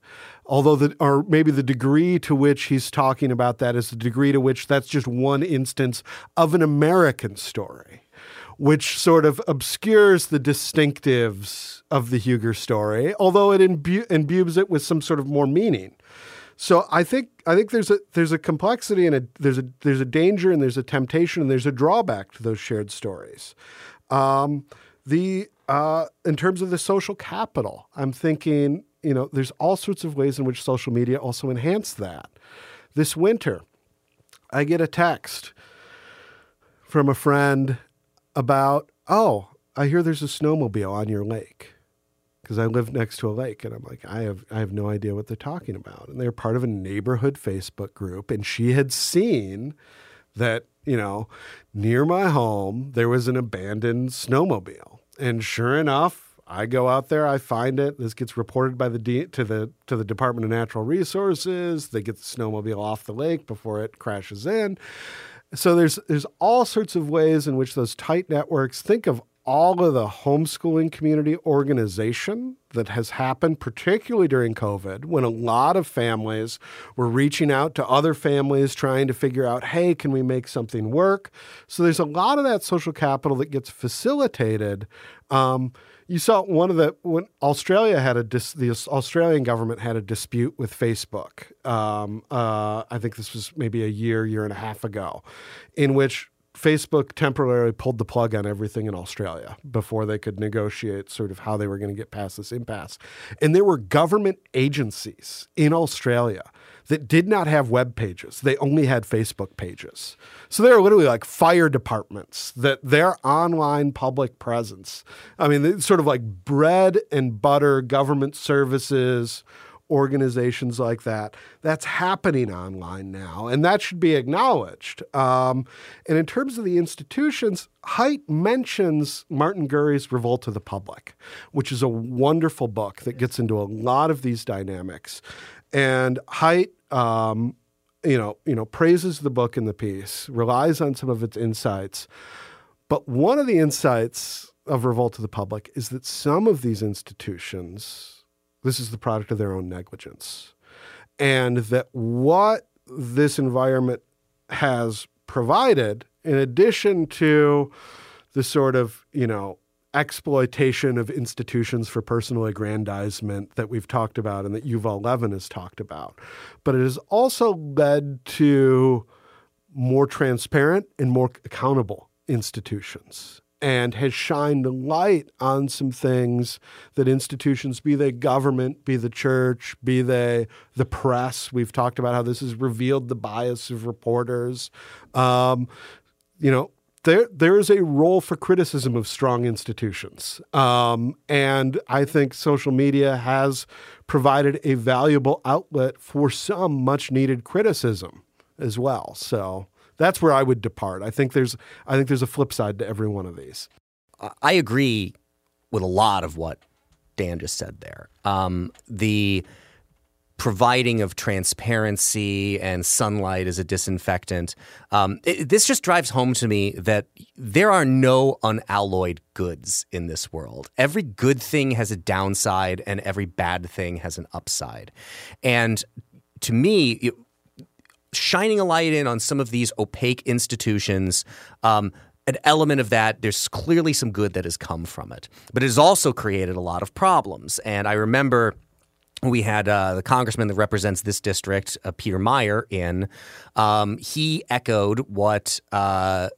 Although, the, or maybe the degree to which he's talking about that is the degree to which that's just one instance of an American story, which sort of obscures the distinctives of the Hugger story, although it imbu- imbues it with some sort of more meaning. So I think I think there's a there's a complexity and a, there's a there's a danger and there's a temptation and there's a drawback to those shared stories. Um, the uh, in terms of the social capital, I'm thinking, you know, there's all sorts of ways in which social media also enhance that. This winter, I get a text from a friend about, oh, I hear there's a snowmobile on your lake because I live next to a lake, and I'm like, I have I have no idea what they're talking about. And they're part of a neighborhood Facebook group, and she had seen that you know near my home there was an abandoned snowmobile, and sure enough, I go out there, I find it. This gets reported by the D- to the to the Department of Natural Resources. They get the snowmobile off the lake before it crashes in. So there's there's all sorts of ways in which those tight networks think of all of the homeschooling community organization that has happened, particularly during COVID, when a lot of families were reaching out to other families trying to figure out, hey, can we make something work? So there's a lot of that social capital that gets facilitated. Um, you saw one of the when Australia had a dis, the Australian government had a dispute with Facebook. Um, uh, I think this was maybe a year, year and a half ago, in which Facebook temporarily pulled the plug on everything in Australia before they could negotiate sort of how they were going to get past this impasse. And there were government agencies in Australia that did not have web pages. They only had Facebook pages. So they were literally like fire departments that their online public presence, I mean, sort of like bread and butter government services organizations like that. That's happening online now, and that should be acknowledged. Um, and in terms of the institutions, Haidt mentions Martin Gurri's Revolt of the Public, which is a wonderful book that gets into a lot of these dynamics. And Haidt, um, you know, you know, praises the book in the piece, relies on some of its insights. But one of the insights of Revolt of the Public is that some of these institutions this is the product of their own negligence. And that what this environment has provided, in addition to the sort of, you know, exploitation of institutions for personal aggrandizement that we've talked about and that Yuval Levin has talked about, but it has also led to more transparent and more accountable institutions and has shined a light on some things that institutions, be they government, be the church, be they the press, we've talked about how this has revealed the bias of reporters. Um, you know, there there is a role for criticism of strong institutions, um, and I think social media has provided a valuable outlet for some much needed criticism as well. So that's where I would depart. I think there's I think there's a flip side to every one of these. I agree with a lot of what Dan just said there. Um, the providing of transparency and sunlight as a disinfectant. Um, it, this just drives home to me that there are no unalloyed goods in this world. Every good thing has a downside, and every bad thing has an upside. And to me, shining a light in on some of these opaque institutions. Um, an element of that, there's clearly some good that has come from it, but it has also created a lot of problems. And I remember we had uh, the congressman that represents this district, uh, Peter Meijer, in. Um, he echoed what uh,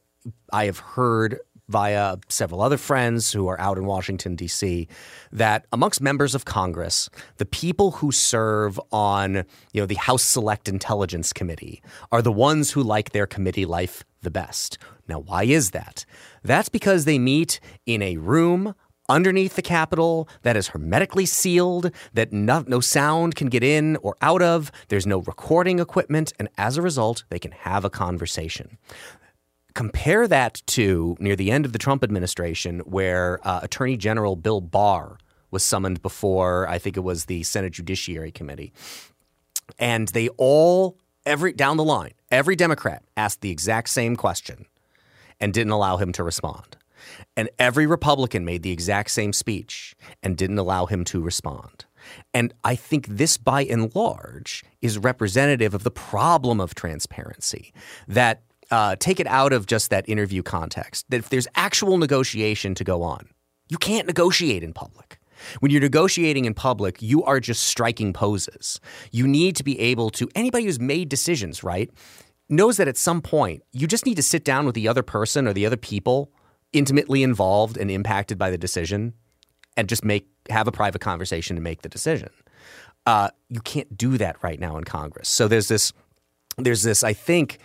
I have heard via several other friends who are out in Washington, D.C., that amongst members of Congress, the people who serve on you know, the House Select Intelligence Committee are the ones who like their committee life the best. Now, why is that? That's because they meet in a room underneath the Capitol that is hermetically sealed, that no, no, sound can get in or out of, there's no recording equipment, and as a result, they can have a conversation. Compare that to near the end of the Trump administration, where uh, Attorney General Bill Barr was summoned before, I think it was the Senate Judiciary Committee. And they all, every down the line, every Democrat asked the exact same question and didn't allow him to respond. And every Republican made the exact same speech and didn't allow him to respond. And I think this, by and large, is representative of the problem of transparency that uh, take it out of just that interview context. That if there's actual negotiation to go on, you can't negotiate in public. When you're negotiating in public, you are just striking poses. You need to be able to, anybody who's made decisions, right, knows that at some point you just need to sit down with the other person or the other people intimately involved and impacted by the decision and just make have a private conversation and make the decision. Uh, you can't do that right now in Congress. So there's this there's this I think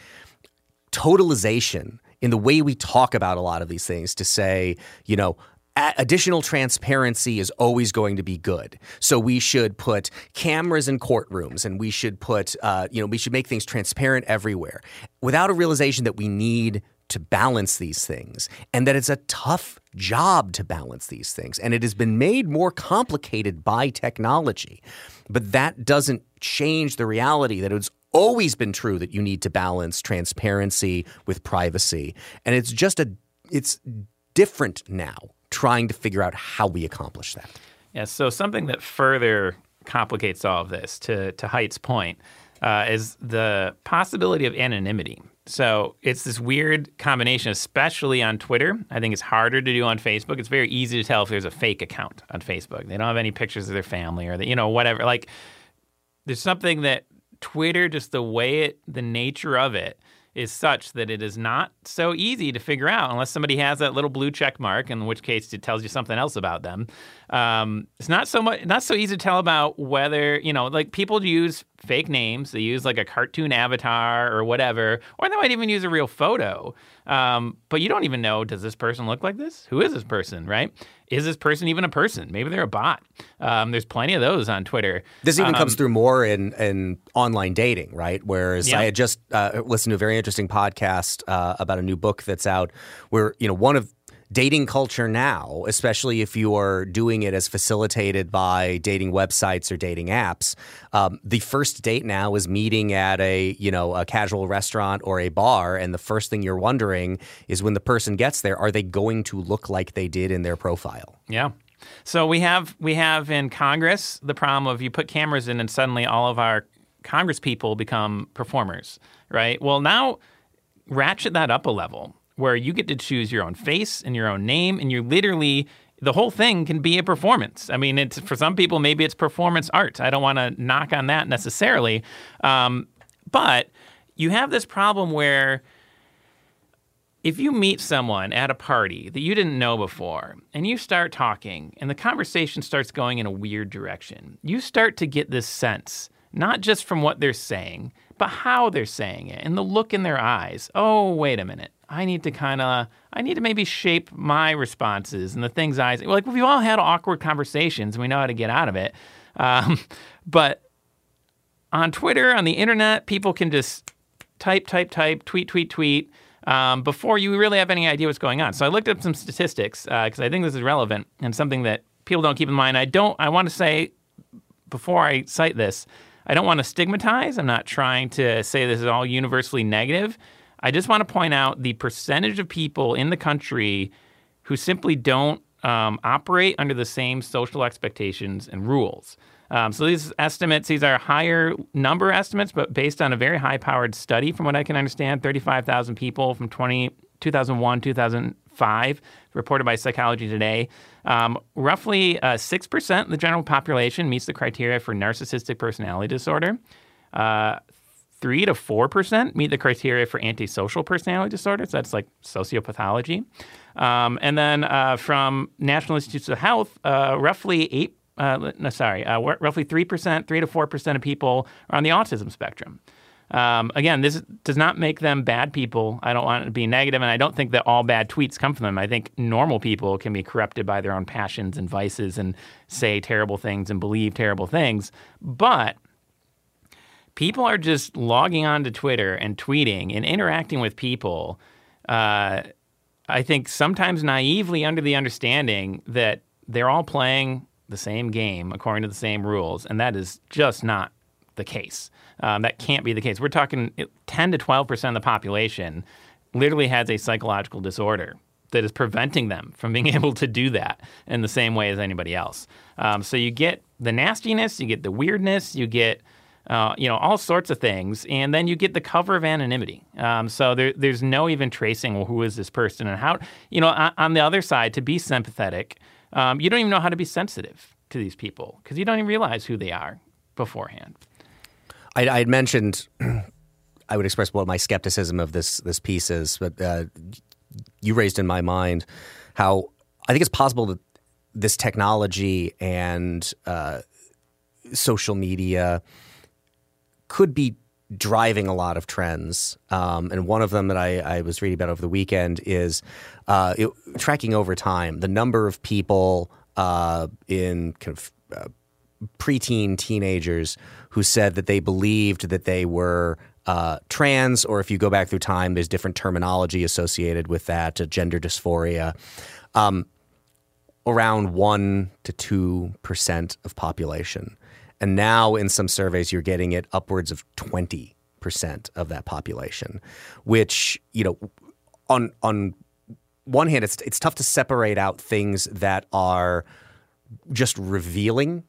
totalization in the way we talk about a lot of these things to say, you know, additional transparency is always going to be good. So we should put cameras in courtrooms, and we should put, uh, you know, we should make things transparent everywhere, without a realization that we need to balance these things, and that it's a tough job to balance these things, and it has been made more complicated by technology. But that doesn't change the reality that it's always been true that you need to balance transparency with privacy, and it's just a it's different now trying to figure out how we accomplish that. Yeah, so something that further complicates all of this, to, to Haidt's point, uh, is the possibility of anonymity. So it's this weird combination, especially on Twitter. I think it's harder to do on Facebook. It's very easy to tell if there's a fake account on Facebook. They don't have any pictures of their family or the, you know whatever. Like there's something that Twitter, just the way it, the nature of it, is such that it is not so easy to figure out unless somebody has that little blue check mark, in which case it tells you something else about them. Um, it's not so much not so easy to tell about whether you know like people use fake names. They use like a cartoon avatar or whatever, or they might even use a real photo. Um, but you don't even know does this person look like this? Who is this person? Right? Is this person even a person? Maybe they're a bot. Um, there's plenty of those on Twitter. This even um, comes through more in, in online dating, right? Whereas yeah. I had just uh, listened to a very interesting podcast uh, about a new book that's out where, you know, one of dating culture now, especially if you are doing it as facilitated by dating websites or dating apps, um, the first date now is meeting at a you know a casual restaurant or a bar, and the first thing you're wondering is when the person gets there, are they going to look like they did in their profile? Yeah. So we have we have in Congress the problem of you put cameras in and suddenly all of our Congress people become performers, right? Well, now ratchet that up a level where you get to choose your own face and your own name, and you literally the whole thing can be a performance. I mean, it's for some people maybe it's performance art. I don't want to knock on that necessarily, um, but you have this problem where if you meet someone at a party that you didn't know before and you start talking and the conversation starts going in a weird direction, you start to get this sense, not just from what they're saying, but how they're saying it and the look in their eyes. Oh, wait a minute. I need to kind of, I need to maybe shape my responses and the things I, like we've all had awkward conversations and we know how to get out of it. Um, but on Twitter, on the internet, people can just type, type, type, tweet, tweet, tweet um, before you really have any idea what's going on. So I looked up some statistics because uh, I think this is relevant and something that people don't keep in mind. I don't, I want to say before I cite this, I don't want to stigmatize. I'm not trying to say this is all universally negative. I just want to point out the percentage of people in the country who simply don't um, operate under the same social expectations and rules. Um, so these estimates, these are higher number estimates, but based on a very high-powered study, from what I can understand, 35,000 people from 20, 2001, 2005, reported by Psychology Today. Um, roughly uh, 6% of the general population meets the criteria for narcissistic personality disorder. Uh, three to four percent meet the criteria for antisocial personality disorders. That's like sociopathology. Um, and then uh, from National Institutes of Health, uh, roughly eight. Uh, no, sorry, uh, roughly three percent, three to four percent of people are on the autism spectrum. Um, again, this does not make them bad people. I don't want to be negative, and I don't think that all bad tweets come from them. I think normal people can be corrupted by their own passions and vices and say terrible things and believe terrible things. But people are just logging on to Twitter and tweeting and interacting with people. Uh, I think sometimes naively under the understanding that they're all playing the same game according to the same rules, and that is just not the case. Um, that can't be the case. We're talking 10 to 12 percent of the population literally has a psychological disorder that is preventing them from being able to do that in the same way as anybody else. Um, so you get the nastiness, you get the weirdness, you get uh, you know, all sorts of things. And then you get the cover of anonymity. Um, so there, there's no even tracing well, who is this person and how, you know, on, the other side, to be sympathetic, um, you don't even know how to be sensitive to these people because you don't even realize who they are beforehand. I, I had mentioned, I would express what my skepticism of this this piece is, but uh, you raised in my mind how I think it's possible that this technology and uh, social media could be driving a lot of trends. Um, and one of them that I, I, was reading about over the weekend is uh, it, tracking over time the number of people uh, in kind of uh, preteen teenagers who said that they believed that they were uh, trans, or if you go back through time, there's different terminology associated with that, uh, gender dysphoria. Um, around one to two percent of population, and now in some surveys you're getting it upwards of twenty percent of that population, which you know on on one hand it's it's tough to separate out things that are just revealing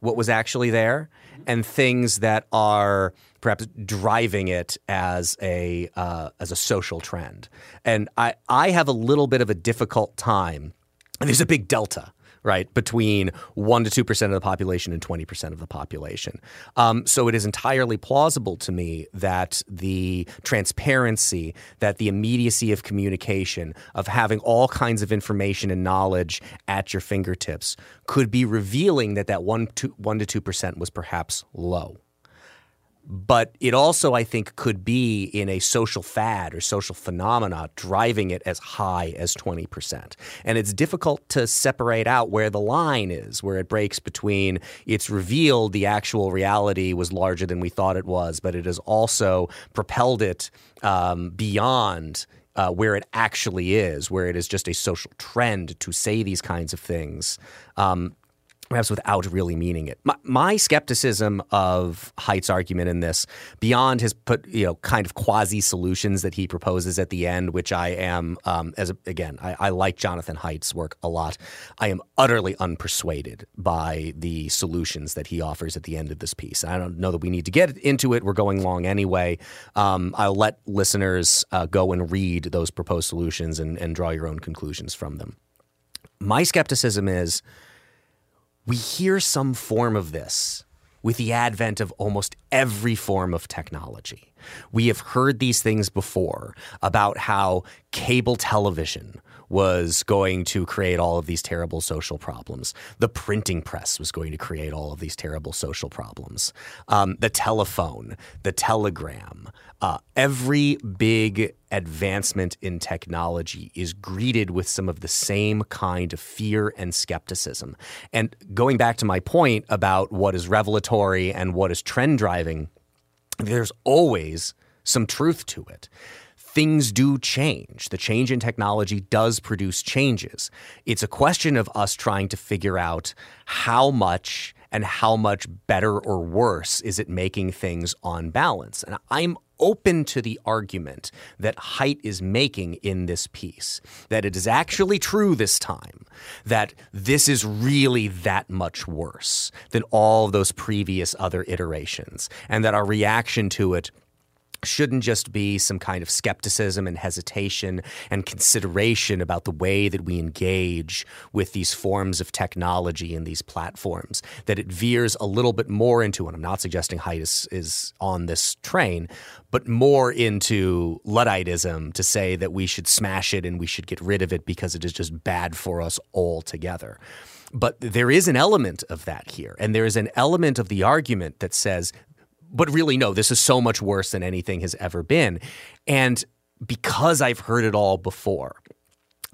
what was actually there and things that are perhaps driving it as a uh, as a social trend. And I I have a little bit of a difficult time. And there's a big delta right, between 1% to 2% of the population and 20% of the population. Um, so it is entirely plausible to me that the transparency, that the immediacy of communication, of having all kinds of information and knowledge at your fingertips could be revealing that that 1 to, 1 to 2% was perhaps low but it also I think could be in a social fad or social phenomena driving it as high as 20%. And it's difficult to separate out where the line is, where it breaks between it's revealed the actual reality was larger than we thought it was, but it has also propelled it um, beyond uh, where it actually is, where it is just a social trend to say these kinds of things. Um, perhaps without really meaning it. My, my, skepticism of Haidt's argument in this, beyond his put, you know, kind of quasi solutions that he proposes at the end, which I am, um, as a, again, I, I, like Jonathan Haidt's work a lot. I am utterly unpersuaded by the solutions that he offers at the end of this piece. I don't know that we need to get into it. We're going long anyway. Um, I'll let listeners uh, go and read those proposed solutions and, and draw your own conclusions from them. My skepticism is we hear some form of this with the advent of almost every form of technology. We have heard these things before about how cable television was going to create all of these terrible social problems. The printing press was going to create all of these terrible social problems. Um, the telephone, the telegram, uh, every big advancement in technology is greeted with some of the same kind of fear and skepticism. And going back to my point about what is revelatory and what is trend driving, there's always some truth to it things do change. The change in technology does produce changes. It's a question of us trying to figure out how much and how much better or worse is it making things on balance. And I'm open to the argument that Haidt is making in this piece that it is actually true this time that this is really that much worse than all those previous other iterations and that our reaction to it shouldn't just be some kind of skepticism and hesitation and consideration about the way that we engage with these forms of technology and these platforms. That it veers a little bit more into, and I'm not suggesting Haidt is, is on this train, but more into Ludditism to say that we should smash it and we should get rid of it because it is just bad for us altogether. But there is an element of that here. And there is an element of the argument that says but really, no, this is so much worse than anything has ever been. And because I've heard it all before,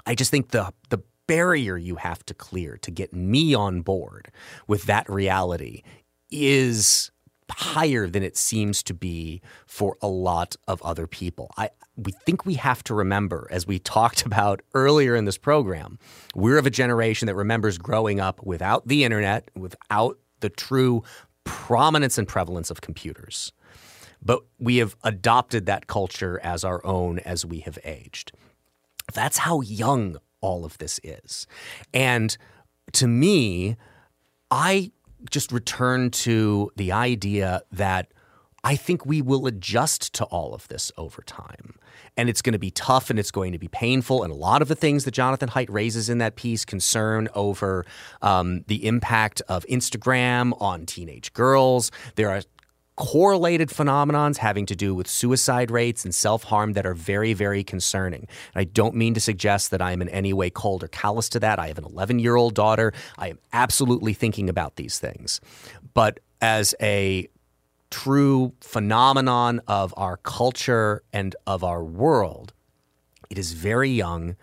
I just think the the barrier you have to clear to get me on board with that reality is higher than it seems to be for a lot of other people. I we think we have to remember as we talked about earlier in this program, we're of a generation that remembers growing up without the internet, without the true prominence and prevalence of computers. But we have adopted that culture as our own as we have aged. That's how young all of this is. And to me, I just return to the idea that I think we will adjust to all of this over time. And it's going to be tough and it's going to be painful. And a lot of the things that Jonathan Haidt raises in that piece concern over um, the impact of Instagram on teenage girls. There are correlated phenomenons having to do with suicide rates and self harm that are very, very concerning. And I don't mean to suggest that I am in any way cold or callous to that. I have an 11 year old daughter. I am absolutely thinking about these things. But as a true phenomenon of our culture and of our world, it is very young.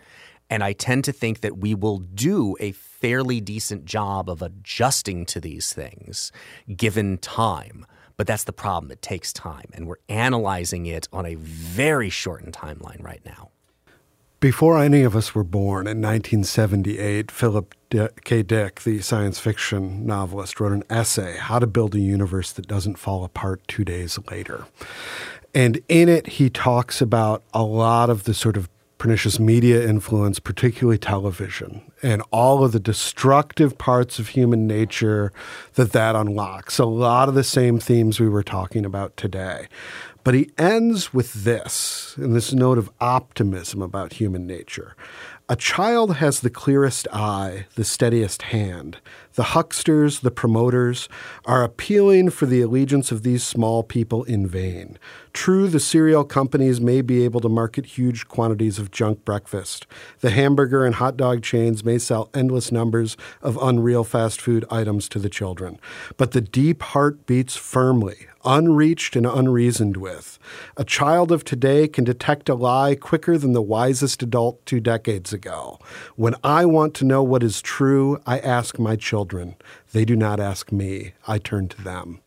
And I tend to think that we will do a fairly decent job of adjusting to these things given time. But that's the problem. It takes time. And we're analyzing it on a very shortened timeline right now. Before any of us were born in 1978, Philip K. Dick, the science fiction novelist, wrote an essay, How to Build a Universe That Doesn't Fall Apart Two Days Later. And in it, he talks about a lot of the sort of pernicious media influence, particularly television, and all of the destructive parts of human nature that that unlocks. A lot of the same themes we were talking about today. But he ends with this, and this note of optimism about human nature. A child has the clearest eye, the steadiest hand. The hucksters, the promoters, are appealing for the allegiance of these small people in vain. True, the cereal companies may be able to market huge quantities of junk breakfast. The hamburger and hot dog chains may sell endless numbers of unreal fast food items to the children. But the deep heart beats firmly, unreached and unreasoned with. A child of today can detect a lie quicker than the wisest adult two decades ago. When I want to know what is true, I ask my children. They do not ask me, I turn to them.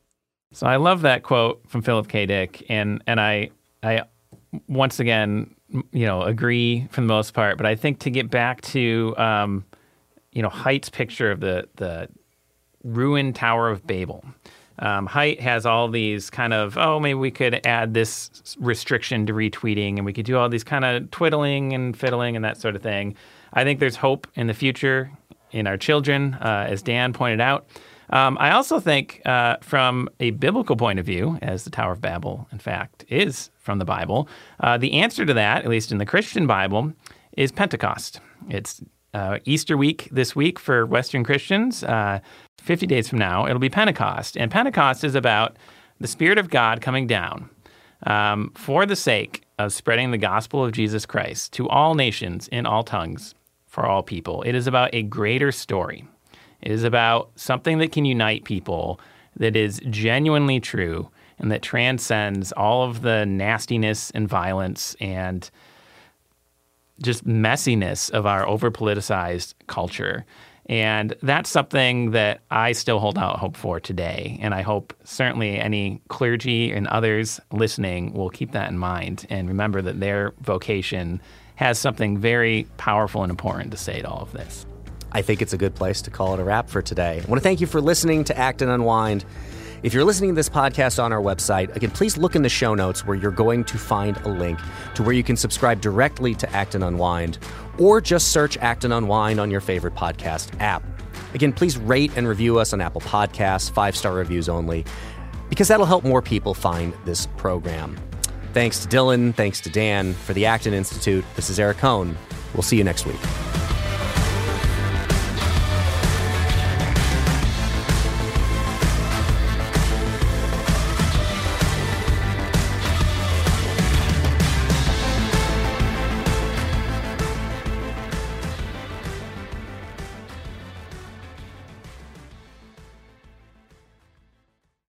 So I love that quote from Philip K. Dick, and and I I once again you know agree for the most part, but I think to get back to um, you know Haidt's picture of the the ruined Tower of Babel. Um, has all these kind of, oh, maybe we could add this restriction to retweeting and we could do all these kind of twiddling and fiddling and that sort of thing. I think there's hope in the future in our children, uh, as Dan pointed out. Um, I also think, uh, from a biblical point of view, as the Tower of Babel, in fact, is from the Bible, uh, the answer to that, at least in the Christian Bible, is Pentecost. It's uh, Easter week this week for Western Christians. Uh, 50 days from now, it'll be Pentecost. And Pentecost is about the Spirit of God coming down um, for the sake of spreading the gospel of Jesus Christ to all nations in all tongues for all people. It is about a greater story. It is about something that can unite people that is genuinely true and that transcends all of the nastiness and violence and just messiness of our over politicized culture. And that's something that I still hold out hope for today. And I hope certainly any clergy and others listening will keep that in mind and remember that their vocation has something very powerful and important to say to all of this. I think it's a good place to call it a wrap for today. I want to thank you for listening to Acton Unwind. If you're listening to this podcast on our website, again, please look in the show notes where you're going to find a link to where you can subscribe directly to Acton Unwind or just search Acton Unwind on your favorite podcast app. Again, please rate and review us on Apple Podcasts, five star reviews only, because that'll help more people find this program. Thanks to Dylan, thanks to Dan. For the Acton Institute, this is Eric Kohn. We'll see you next week.